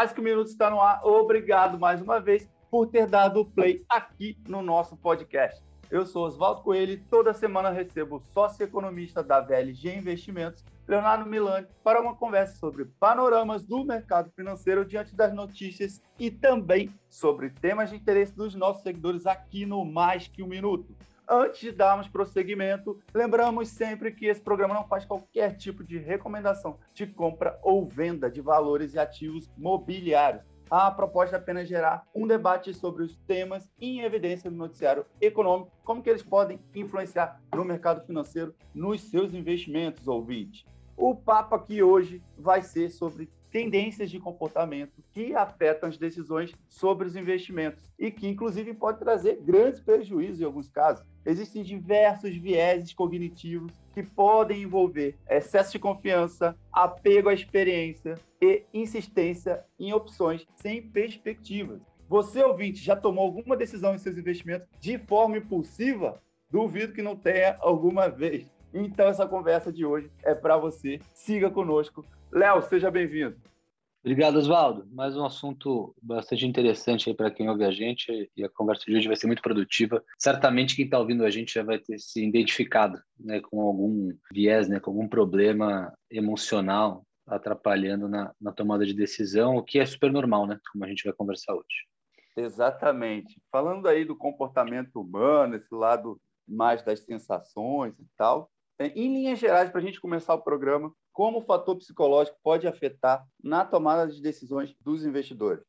Mais que um minuto está no ar. Obrigado mais uma vez por ter dado play aqui no nosso podcast. Eu sou Oswaldo Coelho e toda semana recebo sócio-economista da VLG Investimentos, Leonardo Milani, para uma conversa sobre panoramas do mercado financeiro diante das notícias e também sobre temas de interesse dos nossos seguidores aqui no Mais Que Um Minuto. Antes de darmos prosseguimento, lembramos sempre que esse programa não faz qualquer tipo de recomendação de compra ou venda de valores e ativos mobiliários. A proposta é apenas gerar um debate sobre os temas em evidência no noticiário econômico, como que eles podem influenciar no mercado financeiro, nos seus investimentos, ouvinte. O papo aqui hoje vai ser sobre tendências de comportamento que afetam as decisões sobre os investimentos e que, inclusive, pode trazer grandes prejuízos em alguns casos. Existem diversos vieses cognitivos que podem envolver excesso de confiança, apego à experiência e insistência em opções sem perspectivas. Você, ouvinte, já tomou alguma decisão em seus investimentos de forma impulsiva? Duvido que não tenha alguma vez. Então, essa conversa de hoje é para você. Siga conosco. Léo, seja bem-vindo. Obrigado, Oswaldo. Mais um assunto bastante interessante aí para quem ouve a gente e a conversa de hoje vai ser muito produtiva. Certamente quem está ouvindo a gente já vai ter se identificado né, com algum viés, né, com algum problema emocional atrapalhando na, na tomada de decisão, o que é super normal, né, como a gente vai conversar hoje. Exatamente. Falando aí do comportamento humano, esse lado mais das sensações e tal, em linhas gerais, para a gente começar o programa, como o fator psicológico pode afetar na tomada de decisões dos investidores?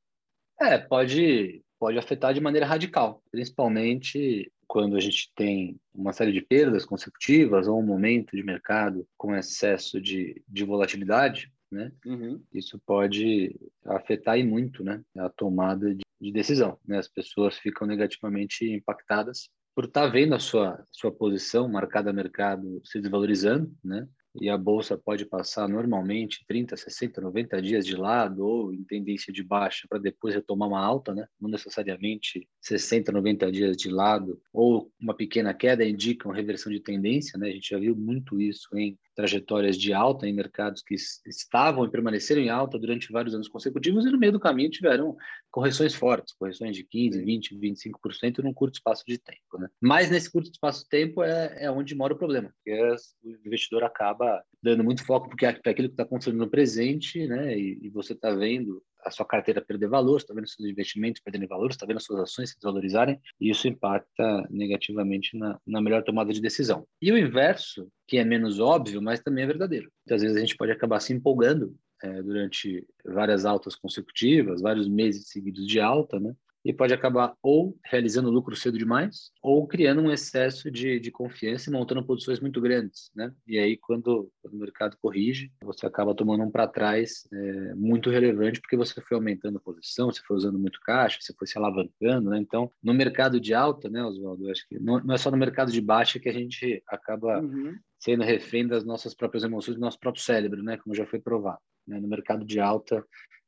É, pode, pode afetar de maneira radical, principalmente quando a gente tem uma série de perdas consecutivas ou um momento de mercado com excesso de, de volatilidade, né? Uhum. Isso pode afetar e muito, né, a tomada de, de decisão. Né? As pessoas ficam negativamente impactadas por estar tá vendo a sua, sua posição marcada a mercado se desvalorizando, né? E a bolsa pode passar normalmente 30, 60, 90 dias de lado ou em tendência de baixa para depois retomar uma alta, né? Não necessariamente 60, 90 dias de lado ou uma pequena queda indicam reversão de tendência, né? A gente já viu muito isso em trajetórias de alta em mercados que estavam e permaneceram em alta durante vários anos consecutivos e no meio do caminho tiveram correções fortes, correções de 15, 20, 25% num curto espaço de tempo. Né? Mas nesse curto espaço de tempo é, é onde mora o problema, porque o investidor acaba dando muito foco porque é aquilo que está acontecendo no presente, né? E, e você está vendo a sua carteira perder valor, está vendo seus investimentos perderem valor, está vendo suas ações se desvalorizarem, e isso impacta negativamente na, na melhor tomada de decisão. E o inverso, que é menos óbvio, mas também é verdadeiro. Muitas vezes a gente pode acabar se empolgando é, durante várias altas consecutivas, vários meses seguidos de alta, né? E pode acabar ou realizando lucro cedo demais ou criando um excesso de, de confiança e montando posições muito grandes, né? E aí, quando, quando o mercado corrige, você acaba tomando um para trás é, muito relevante porque você foi aumentando a posição, você foi usando muito caixa, você foi se alavancando, né? Então, no mercado de alta, né, Oswaldo, acho que não, não, é só no mercado de baixa que a gente acaba uhum. sendo refém das nossas próprias emoções, do nosso próprio cérebro, né? Como já foi provado. Né? No mercado de alta,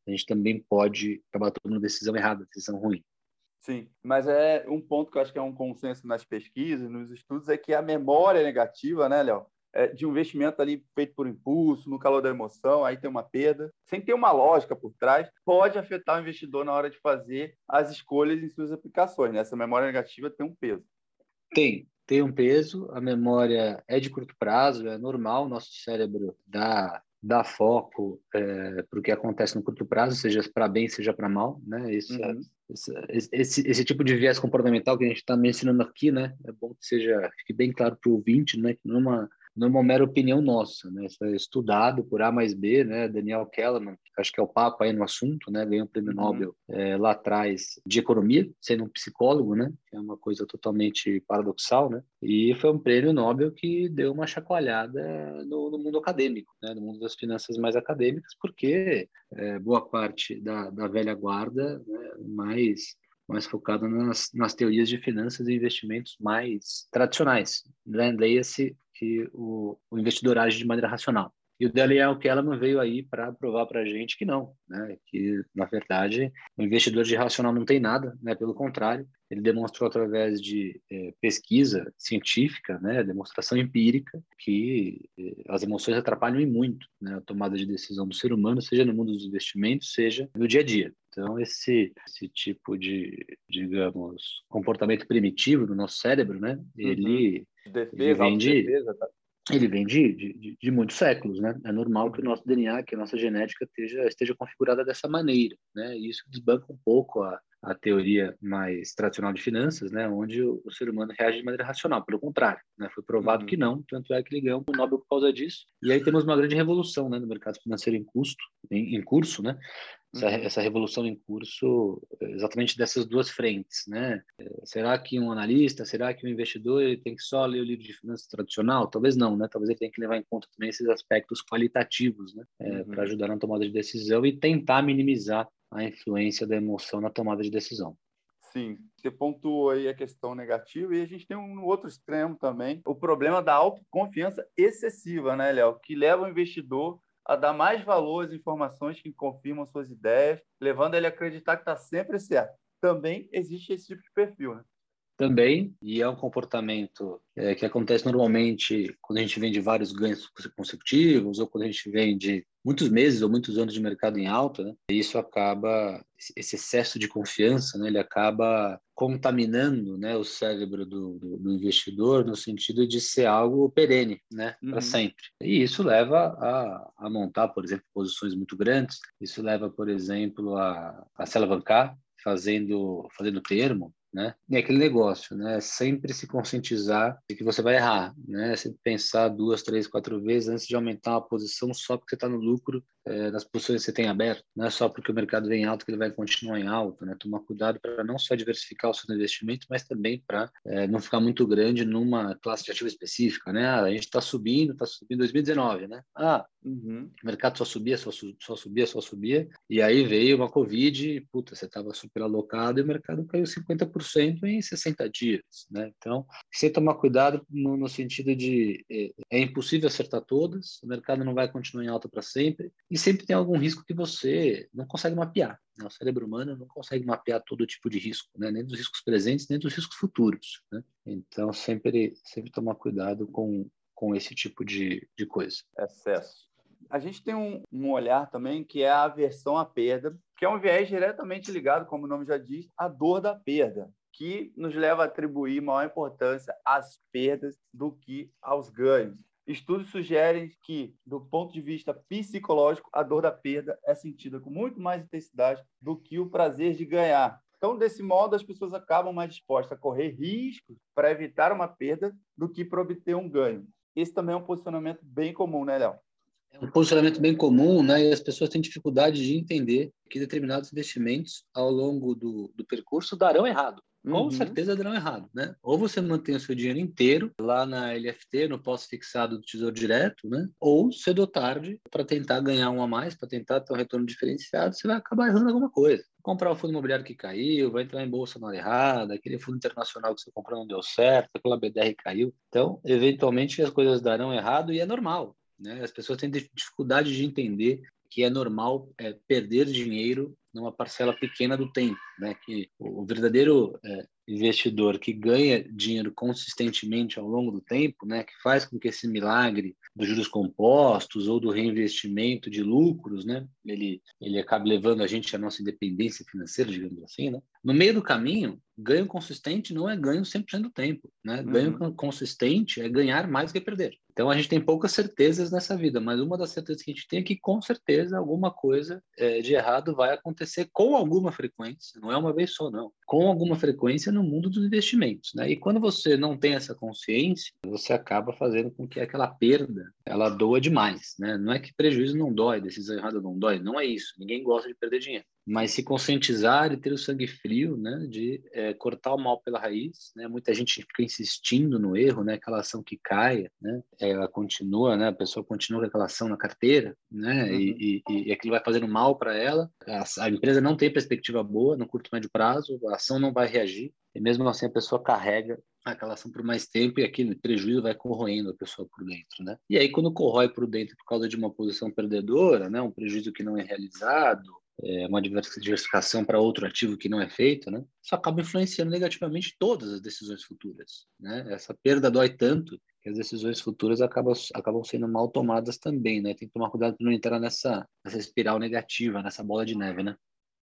a gente também pode acabar tomando decisão errada, decisão ruim. Sim, mas é um ponto que eu acho que é um consenso nas pesquisas, nos estudos, é que a memória negativa, né, Léo, é de um investimento ali feito por impulso, no calor da emoção, aí tem uma perda, sem ter uma lógica por trás, pode afetar o investidor na hora de fazer as escolhas em suas aplicações. Né? Essa memória negativa tem um peso. Tem, tem um peso. A memória é de curto prazo, é normal, nosso cérebro dá dar foco é, para o que acontece no curto prazo, seja para bem, seja para mal, né? Isso, uhum. esse, esse, esse, tipo de viés comportamental que a gente está mencionando aqui, né? É bom que seja fique bem claro para o ouvinte, né? Que não é uma não é uma mera opinião nossa, né? Isso é estudado por A mais B, né? Daniel Kellerman, acho que é o papo aí no assunto, né? Ganhou o prêmio uhum. Nobel é, lá atrás de economia, sendo um psicólogo, né? É uma coisa totalmente paradoxal, né? E foi um prêmio Nobel que deu uma chacoalhada no, no mundo acadêmico, né? No mundo das finanças mais acadêmicas, porque é, boa parte da, da velha guarda, né? mais mais focada nas, nas teorias de finanças e investimentos mais tradicionais. Né? Leia-se que o, o investidor age de maneira racional. E o Daniel Kellerman veio aí para provar para a gente que não, né? que, na verdade, o investidor de racional não tem nada, né? pelo contrário, ele demonstrou através de é, pesquisa científica, né? demonstração empírica, que é, as emoções atrapalham e muito né? a tomada de decisão do ser humano, seja no mundo dos investimentos, seja no dia a dia. Então, esse, esse tipo de, digamos, comportamento primitivo do nosso cérebro, né? Ele, uhum. defesa, ele vem de, defesa, tá? Ele vem de, de, de, muitos séculos, né? É normal que o nosso DNA, que a nossa genética esteja, esteja configurada dessa maneira, né? E isso desbanca um pouco a, a teoria mais tradicional de finanças, né? Onde o, o ser humano reage de maneira racional. Pelo contrário, né? Foi provado uhum. que não, tanto é que ele ganhou o Nobel por causa disso. E aí temos uma grande revolução, né? No mercado financeiro em custo, em, em curso, né? Essa, uhum. essa, revolução em curso exatamente dessas duas frentes, né? Será que um analista, será que um investidor ele tem que só ler o livro de finanças tradicional? Talvez não, né? Talvez ele tenha que levar em conta também esses aspectos qualitativos, né? É, uhum. Para ajudar na tomada de decisão e tentar minimizar a influência da emoção na tomada de decisão. Sim, você pontuou aí a questão negativa e a gente tem um outro extremo também, o problema da autoconfiança excessiva, né, Léo? Que leva o investidor a dar mais valor às informações que confirmam suas ideias, levando ele a acreditar que está sempre certo. Também existe esse tipo de perfil, né? Também, e é um comportamento é, que acontece normalmente quando a gente vende vários ganhos consecutivos ou quando a gente vende muitos meses ou muitos anos de mercado em alta, né? isso acaba, esse excesso de confiança, né? ele acaba contaminando né, o cérebro do, do, do, investidor no sentido de ser algo perene, né, uhum. para sempre. E isso leva a, a, montar, por exemplo, posições muito grandes, isso leva, por exemplo, a, a se alavancar, fazendo, fazendo termo, né? E aquele negócio, né? Sempre se conscientizar de que você vai errar, né? Sempre pensar duas, três, quatro vezes antes de aumentar uma posição só porque você está no lucro é, nas posições que você tem aberto. Não é só porque o mercado vem alto que ele vai continuar em alto, né? Tomar cuidado para não só diversificar o seu investimento, mas também para é, não ficar muito grande numa classe de ativo específica, né? Ah, a gente está subindo, está subindo 2019, né? Ah, uhum. o mercado só subia, só, só subia, só subia, e aí veio uma Covid, puta, você estava super alocado e o mercado caiu 50% em 60 dias, né? Então, você tomar cuidado no, no sentido de é, é impossível acertar todas, o mercado não vai continuar em alta para sempre, e sempre tem algum risco que você não consegue mapear. Né? O cérebro humano não consegue mapear todo tipo de risco, né? nem dos riscos presentes, nem dos riscos futuros. Né? Então, sempre, sempre tomar cuidado com, com esse tipo de, de coisa. Excesso. A gente tem um, um olhar também que é a aversão à perda, que é um viés diretamente ligado, como o nome já diz, à dor da perda que nos leva a atribuir maior importância às perdas do que aos ganhos. Estudos sugerem que, do ponto de vista psicológico, a dor da perda é sentida com muito mais intensidade do que o prazer de ganhar. Então, desse modo, as pessoas acabam mais dispostas a correr riscos para evitar uma perda do que para obter um ganho. Esse também é um posicionamento bem comum, né, Léo? É um posicionamento bem comum, né? E as pessoas têm dificuldade de entender que determinados investimentos, ao longo do, do percurso, darão errado com uhum. certeza darão errado, né? Ou você mantém o seu dinheiro inteiro lá na LFT, no pós-fixado do Tesouro Direto, né? Ou cedo ou tarde, para tentar ganhar um a mais, para tentar ter um retorno diferenciado, você vai acabar errando alguma coisa. Comprar o fundo imobiliário que caiu, vai entrar em bolsa na hora errada, aquele fundo internacional que você comprou não deu certo, aquela BDR caiu. Então, eventualmente as coisas darão errado e é normal. Né? As pessoas têm dificuldade de entender que é normal é, perder dinheiro numa parcela pequena do tempo, né? Que o verdadeiro é, investidor que ganha dinheiro consistentemente ao longo do tempo, né, que faz com que esse milagre dos juros compostos ou do reinvestimento de lucros, né, ele ele acabe levando a gente à nossa independência financeira, digamos assim, né? No meio do caminho, ganho consistente não é ganho 100% do tempo, né? Ganho uhum. consistente é ganhar mais que perder. Então a gente tem poucas certezas nessa vida, mas uma das certezas que a gente tem é que com certeza alguma coisa é, de errado vai acontecer com alguma frequência, não é uma vez só não, com alguma frequência no mundo dos investimentos, né? E quando você não tem essa consciência, você acaba fazendo com que aquela perda ela doa demais, né? Não é que prejuízo não dói, decisão errada não dói, não é isso. Ninguém gosta de perder dinheiro. Mas se conscientizar e ter o sangue frio, né, de é, cortar o mal pela raiz, né? Muita gente fica insistindo no erro, né, aquela ação que caia, né, ela continua, né, a pessoa continua com aquela ação na carteira, né, uhum. e, e, e aquilo vai fazendo mal para ela. A, a, empresa não tem perspectiva boa no curto médio prazo, a ação não vai reagir e mesmo assim a pessoa carrega aquela ação por mais tempo e aquele prejuízo vai corroendo a pessoa por dentro, né? E aí quando corrói por dentro por causa de uma posição perdedora, né, um prejuízo que não é realizado, é, uma diversificação para outro ativo que não é feito, né? Isso acaba influenciando negativamente todas as decisões futuras, né? Essa perda dói tanto que as decisões futuras acabam, acabam sendo mal tomadas também, né? Tem que tomar cuidado para não entrar nessa, nessa espiral negativa, nessa bola de neve, né?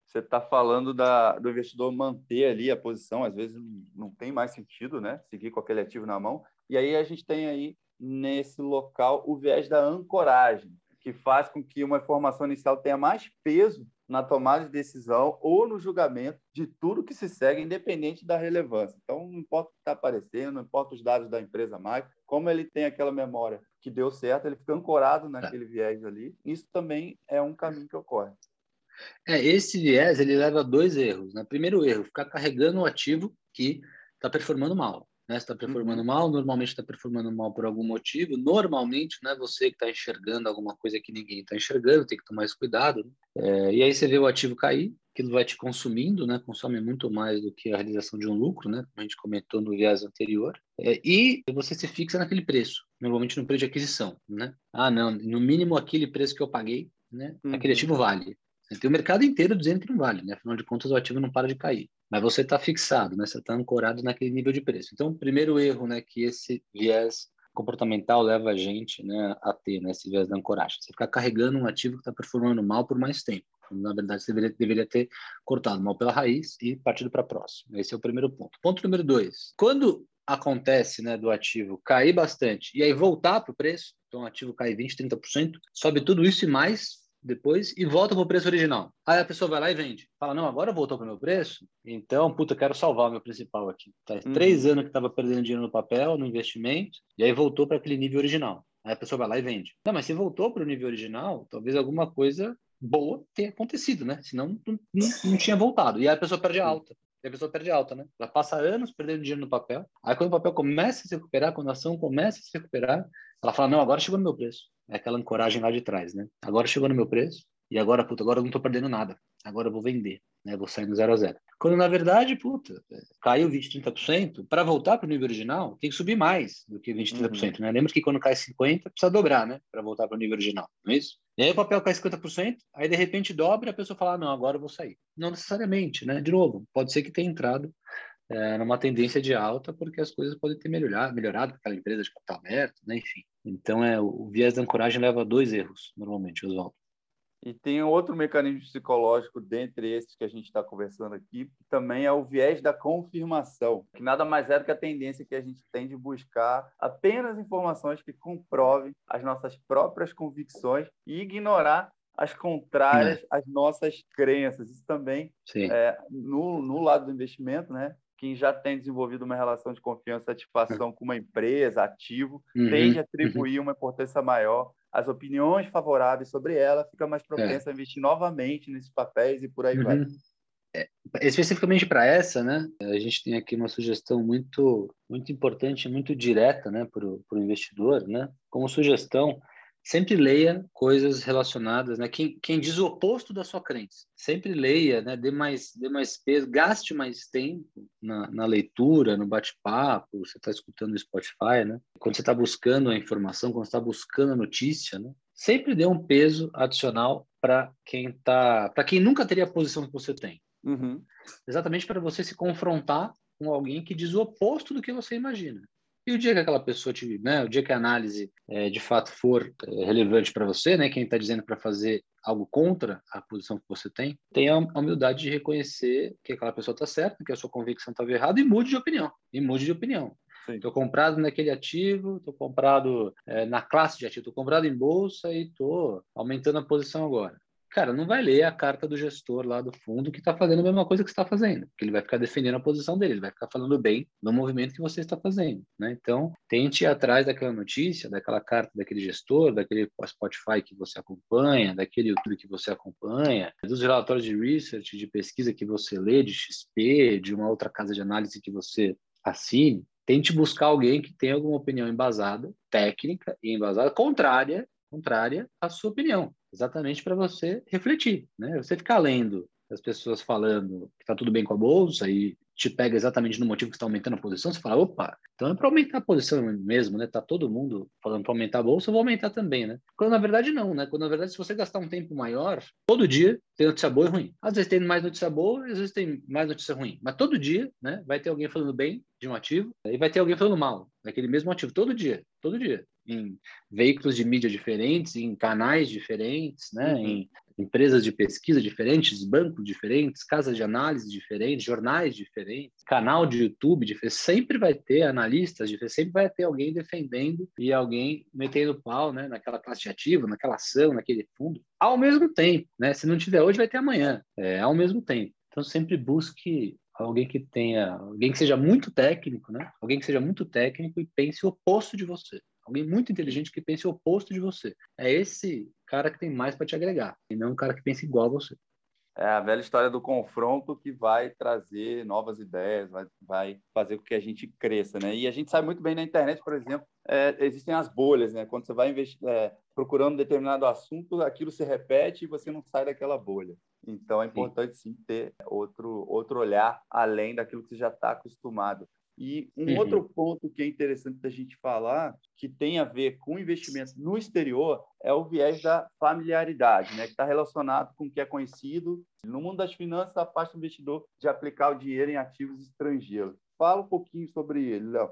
Você está falando da, do investidor manter ali a posição, às vezes não tem mais sentido, né? Seguir com aquele ativo na mão. E aí a gente tem aí nesse local o viés da ancoragem, que faz com que uma informação inicial tenha mais peso na tomada de decisão ou no julgamento de tudo que se segue, independente da relevância. Então, não importa o que está aparecendo, não importa os dados da empresa mais, como ele tem aquela memória que deu certo, ele fica ancorado naquele viés ali. Isso também é um caminho que ocorre. É, esse viés ele leva a dois erros. Né? Primeiro erro, ficar carregando o ativo que está performando mal né? está performando uhum. mal, normalmente está performando mal por algum motivo. Normalmente, não é você que está enxergando alguma coisa que ninguém está enxergando, tem que tomar esse cuidado. Né? É, e aí você vê o ativo cair, aquilo vai te consumindo, né? Consome muito mais do que a realização de um lucro, né? Como a gente comentou no viés anterior. É, e você se fixa naquele preço, normalmente no preço de aquisição, né? Ah, não, no mínimo aquele preço que eu paguei, né? Uhum. Aquele ativo vale. Tem o mercado inteiro dizendo que não vale, né? Afinal de contas, o ativo não para de cair mas você está fixado, né? Você está ancorado naquele nível de preço. Então, o primeiro erro, né, que esse viés comportamental leva a gente, né, a ter, né, esse viés da ancoragem. Você ficar carregando um ativo que está performando mal por mais tempo. Na verdade, você deveria, deveria ter cortado mal pela raiz e partido para próximo. Esse é o primeiro ponto. Ponto número dois. Quando acontece, né, do ativo cair bastante e aí voltar para o preço, então o ativo cai 20, 30%, sobe tudo isso e mais, depois e volta para o preço original. Aí a pessoa vai lá e vende. Fala, não, agora voltou para o meu preço, então, puta, quero salvar o meu principal aqui. Tá uhum. três anos que estava perdendo dinheiro no papel, no investimento, e aí voltou para aquele nível original. Aí a pessoa vai lá e vende. Não, mas se voltou para o nível original, talvez alguma coisa boa tenha acontecido, né? Senão não, não, não tinha voltado. E aí a pessoa perde a alta. E a pessoa perde alta, né? Ela passa anos perdendo dinheiro no papel. Aí quando o papel começa a se recuperar, quando a ação começa a se recuperar, ela fala, não, agora chegou no meu preço. É aquela ancoragem lá de trás, né? Agora chegou no meu preço e agora, puta, agora eu não tô perdendo nada. Agora eu vou vender, né? Vou sair no zero a zero. Quando na verdade, puta, caiu 20, 30%, para voltar para o nível original, tem que subir mais do que 20, 30%, uhum. né? Lembra que quando cai 50, precisa dobrar, né? Para voltar para o nível original, não é isso? E aí o papel cai 50%, aí de repente dobra e a pessoa fala, ah, não, agora eu vou sair. Não necessariamente, né? De novo, pode ser que tenha entrado é, numa tendência de alta, porque as coisas podem ter melhorado, melhorado aquela empresa de capital aberto, né? enfim. Então, é, o viés da ancoragem leva a dois erros, normalmente, Oswaldo. E tem outro mecanismo psicológico dentre esses que a gente está conversando aqui, que também é o viés da confirmação, que nada mais é do que a tendência que a gente tem de buscar apenas informações que comprovem as nossas próprias convicções e ignorar as contrárias é. às nossas crenças. Isso também, é, no, no lado do investimento, né, quem já tem desenvolvido uma relação de confiança e satisfação com uma empresa, ativo, uhum, tende a uhum. atribuir uhum. uma importância maior às opiniões favoráveis sobre ela, fica mais propensa é. a investir novamente nesses papéis e por aí uhum. vai. É, especificamente para essa, né, a gente tem aqui uma sugestão muito muito importante, muito direta, né, para o investidor, né, como sugestão sempre leia coisas relacionadas, né? Quem, quem diz o oposto da sua crença, sempre leia, né? Dê mais, dê mais peso, gaste mais tempo na, na leitura, no bate-papo. Você está escutando no Spotify, né? Quando você está buscando a informação, quando está buscando a notícia, né? Sempre dê um peso adicional para quem tá, para quem nunca teria a posição que você tem. Uhum. Exatamente para você se confrontar com alguém que diz o oposto do que você imagina. E o dia que aquela pessoa te, né, o dia que a análise é, de fato for é, relevante para você, né, quem está dizendo para fazer algo contra a posição que você tem, tenha a humildade de reconhecer que aquela pessoa está certa, que a sua convicção estava errada e mude de opinião. E mude de opinião. Estou comprado naquele ativo, estou comprado é, na classe de ativo, estou comprado em bolsa e estou aumentando a posição agora. Cara, não vai ler a carta do gestor lá do fundo que está fazendo a mesma coisa que está fazendo, porque ele vai ficar defendendo a posição dele, ele vai ficar falando bem do movimento que você está fazendo, né? Então, tente ir atrás daquela notícia, daquela carta daquele gestor, daquele Spotify que você acompanha, daquele YouTube que você acompanha, dos relatórios de research, de pesquisa que você lê, de XP, de uma outra casa de análise que você assine, tente buscar alguém que tenha alguma opinião embasada, técnica e embasada, contrária, contrária à sua opinião, exatamente para você refletir, né? Você ficar lendo as pessoas falando que está tudo bem com a bolsa e te pega exatamente no motivo que está aumentando a posição, você fala, opa, então é para aumentar a posição mesmo, né? Tá todo mundo falando para aumentar a bolsa, eu vou aumentar também, né? Quando na verdade não, né? Quando na verdade se você gastar um tempo maior, todo dia tem notícia boa e ruim. Às vezes tem mais notícia boa, às vezes tem mais notícia ruim, mas todo dia, né? Vai ter alguém falando bem de um ativo e vai ter alguém falando mal daquele mesmo ativo todo dia, todo dia em veículos de mídia diferentes, em canais diferentes, né? Uhum. em empresas de pesquisa diferentes, bancos diferentes, casas de análise diferentes, jornais diferentes, canal de YouTube diferente. Sempre vai ter analistas diferentes, sempre vai ter alguém defendendo e alguém metendo pau né? naquela classe de ativo, naquela ação, naquele fundo, ao mesmo tempo. Né? Se não tiver hoje, vai ter amanhã, é, ao mesmo tempo. Então, sempre busque alguém que tenha, alguém que seja muito técnico, né? Alguém que seja muito técnico e pense o oposto de você. Alguém muito inteligente que pense o oposto de você. É esse cara que tem mais para te agregar, e não um cara que pensa igual a você. É a velha história do confronto que vai trazer novas ideias, vai, vai fazer com que a gente cresça, né? E a gente sabe muito bem na internet, por exemplo, é, existem as bolhas, né? Quando você vai é, procurando determinado assunto, aquilo se repete e você não sai daquela bolha. Então é importante sim, sim ter outro outro olhar além daquilo que você já está acostumado. E um uhum. outro ponto que é interessante da gente falar, que tem a ver com investimento no exterior, é o viés da familiaridade, né? que está relacionado com o que é conhecido no mundo das finanças, a parte do investidor de aplicar o dinheiro em ativos estrangeiros. Fala um pouquinho sobre ele, Léo.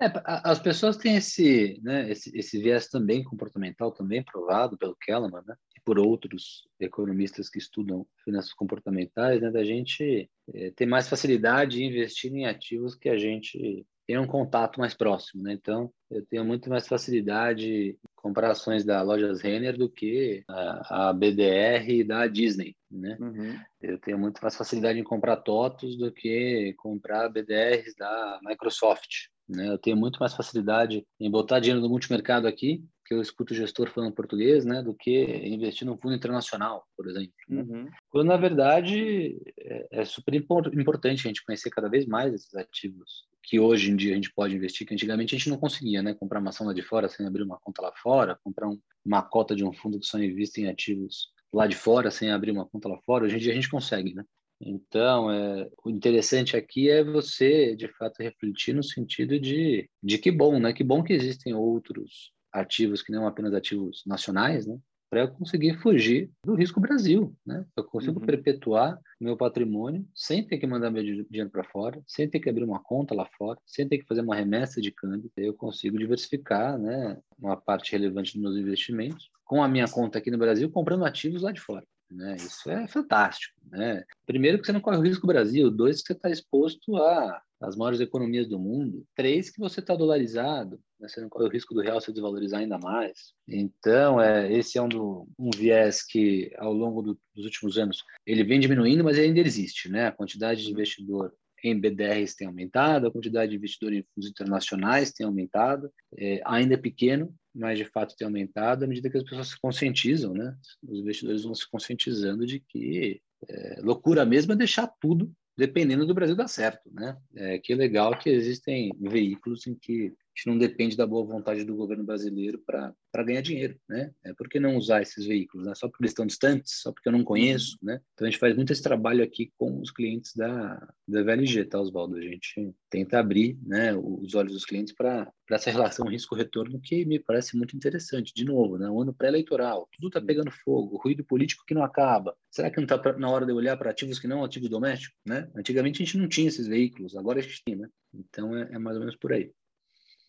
É, as pessoas têm esse, né, esse, esse viés também comportamental, também provado pelo Kellerman, né, e por outros economistas que estudam finanças comportamentais, né, da gente é, ter mais facilidade em investir em ativos que a gente tem um contato mais próximo, né? Então, eu tenho muito mais facilidade em comprar ações da Lojas Renner do que a, a BDR da Disney, né? Uhum. Eu tenho muito mais facilidade em comprar TOTOS do que comprar BDRs da Microsoft, né? Eu tenho muito mais facilidade em botar dinheiro no multimercado aqui, que eu escuto o gestor falando português, né, do que investir num fundo internacional, por exemplo. Né? Uhum. Quando, na verdade, é, é super importante a gente conhecer cada vez mais esses ativos que hoje em dia a gente pode investir, que antigamente a gente não conseguia, né? Comprar uma ação lá de fora sem abrir uma conta lá fora, comprar um, uma cota de um fundo que só investe em ativos lá de fora sem abrir uma conta lá fora. Hoje em dia a gente consegue, né? Então, é, o interessante aqui é você, de fato, refletir no sentido de, de que bom, né? Que bom que existem outros ativos que não apenas ativos nacionais, né? Para eu conseguir fugir do risco Brasil, né? Eu consigo uhum. perpetuar meu patrimônio sem ter que mandar meu dinheiro para fora, sem ter que abrir uma conta lá fora, sem ter que fazer uma remessa de câmbio. Eu consigo diversificar, né? Uma parte relevante dos meus investimentos com a minha conta aqui no Brasil, comprando ativos lá de fora. Né? Isso é fantástico. Né? Primeiro, que você não corre o risco Brasil. Dois, que você está exposto a as maiores economias do mundo. Três, que você está dolarizado, né? você não corre o risco do real se desvalorizar ainda mais. Então, é, esse é um, do, um viés que, ao longo do, dos últimos anos, ele vem diminuindo, mas ainda existe. Né? A quantidade de investidor em BDRs tem aumentado, a quantidade de investidor em fundos internacionais tem aumentado, é, ainda é pequeno, mas de fato tem aumentado à medida que as pessoas se conscientizam, né? Os investidores vão se conscientizando de que é, loucura mesmo é deixar tudo dependendo do Brasil dar certo, né? É, que legal que existem veículos em que a gente não depende da boa vontade do governo brasileiro para ganhar dinheiro, né? É por que não usar esses veículos, né? Só porque eles estão distantes, só porque eu não conheço, né? Então a gente faz muito esse trabalho aqui com os clientes da, da VLG, tá, Oswaldo? A gente tenta abrir, né, os olhos dos clientes para essa relação risco-retorno que me parece muito interessante. De novo, né? Um ano pré-eleitoral, tudo está pegando fogo, ruído político que não acaba. Será que não está na hora de olhar para ativos que não ativos domésticos, né? Antigamente a gente não tinha esses veículos, agora a gente tem, né? Então é, é mais ou menos por aí.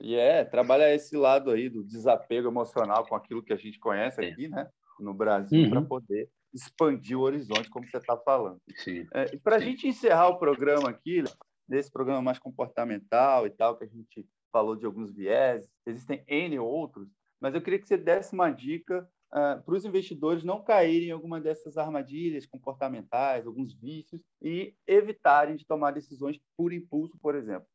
E é, trabalha esse lado aí do desapego emocional com aquilo que a gente conhece é. aqui, né, no Brasil, uhum. para poder expandir o horizonte, como você está falando. É, e para a gente encerrar o programa aqui, desse programa mais comportamental e tal, que a gente falou de alguns viés, existem N outros, mas eu queria que você desse uma dica uh, para os investidores não caírem em alguma dessas armadilhas comportamentais, alguns vícios, e evitarem de tomar decisões por impulso, por exemplo.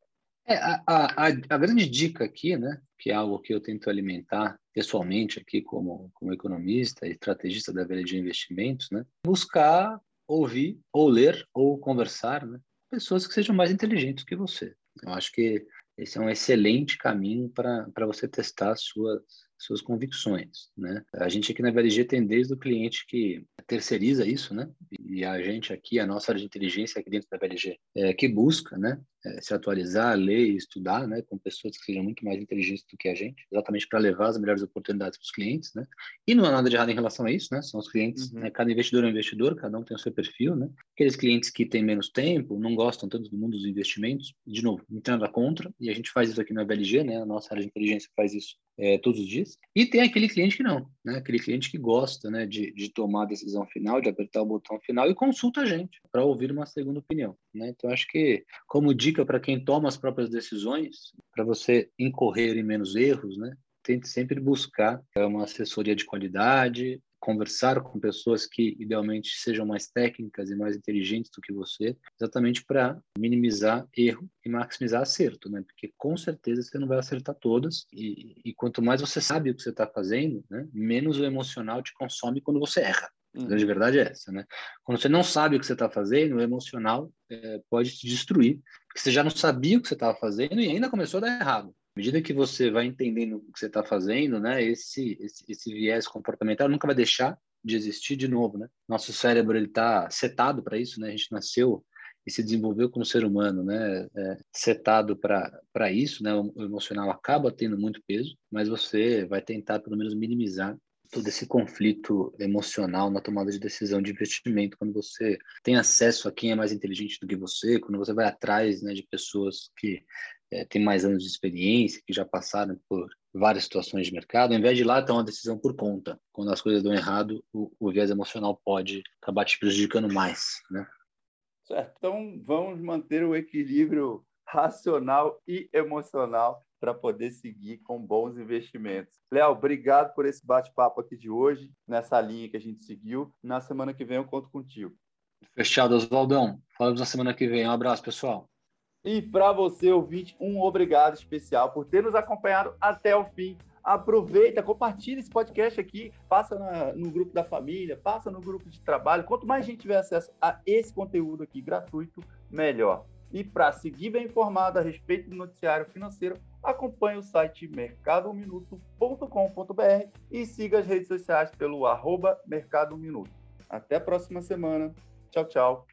É, a, a, a, grande dica aqui, né, que é algo que eu tento alimentar pessoalmente aqui como, como economista e estrategista da velha de investimentos, né, buscar ouvir ou ler ou conversar né, pessoas que sejam mais inteligentes que você. Eu acho que esse é um excelente caminho para você testar suas, suas convicções, né? A gente aqui na VLG tem desde o cliente que terceiriza isso, né? E a gente aqui, a nossa área de inteligência aqui dentro da VLG, é, que busca, né? É, se atualizar, ler e estudar, né? Com pessoas que sejam muito mais inteligentes do que a gente, exatamente para levar as melhores oportunidades para os clientes, né? E não há nada de errado em relação a isso, né? São os clientes, uhum. né? cada investidor é um investidor, cada um tem o seu perfil, né? Aqueles clientes que têm menos tempo, não gostam tanto do mundo dos investimentos, de novo, tem nada contra, e a gente faz isso aqui na VLG, né? A nossa área de inteligência faz isso é, todos os dias. E tem aquele cliente que não, né? Aquele cliente que gosta, né? De, de tomar a decisão final, de apertar o botão final e consulta a gente para ouvir uma segunda opinião, né? Então acho que como dica para quem toma as próprias decisões, para você incorrer em menos erros, né? Tente sempre buscar uma assessoria de qualidade, conversar com pessoas que idealmente sejam mais técnicas e mais inteligentes do que você, exatamente para minimizar erro e maximizar acerto, né? Porque com certeza você não vai acertar todas e, e quanto mais você sabe o que você está fazendo, né? Menos o emocional te consome quando você erra. A grande verdade é essa, né? Quando você não sabe o que você está fazendo, o emocional é, pode te destruir, porque você já não sabia o que você estava fazendo e ainda começou a dar errado. À medida que você vai entendendo o que você está fazendo, né, esse, esse, esse viés comportamental nunca vai deixar de existir de novo, né? Nosso cérebro ele está setado para isso, né? A gente nasceu e se desenvolveu como ser humano, né? É, setado para isso, né? O emocional acaba tendo muito peso, mas você vai tentar pelo menos minimizar todo esse conflito emocional na tomada de decisão de investimento, quando você tem acesso a quem é mais inteligente do que você, quando você vai atrás né, de pessoas que é, têm mais anos de experiência, que já passaram por várias situações de mercado, ao invés de lá tomar uma decisão por conta. Quando as coisas dão errado, o, o viés emocional pode acabar te prejudicando mais, né? Certo. Então, vamos manter o equilíbrio racional e emocional para poder seguir com bons investimentos. Léo, obrigado por esse bate-papo aqui de hoje, nessa linha que a gente seguiu. Na semana que vem eu conto contigo. Fechado, Oswaldão. Falamos na semana que vem. Um abraço, pessoal. E para você, ouvinte, um obrigado especial por ter nos acompanhado até o fim. Aproveita, compartilha esse podcast aqui, passa na, no grupo da família, passa no grupo de trabalho. Quanto mais gente tiver acesso a esse conteúdo aqui gratuito, melhor. E para seguir bem informado a respeito do noticiário financeiro, acompanhe o site mercadominuto.com.br e siga as redes sociais pelo arroba Mercado Minuto. Até a próxima semana. Tchau, tchau.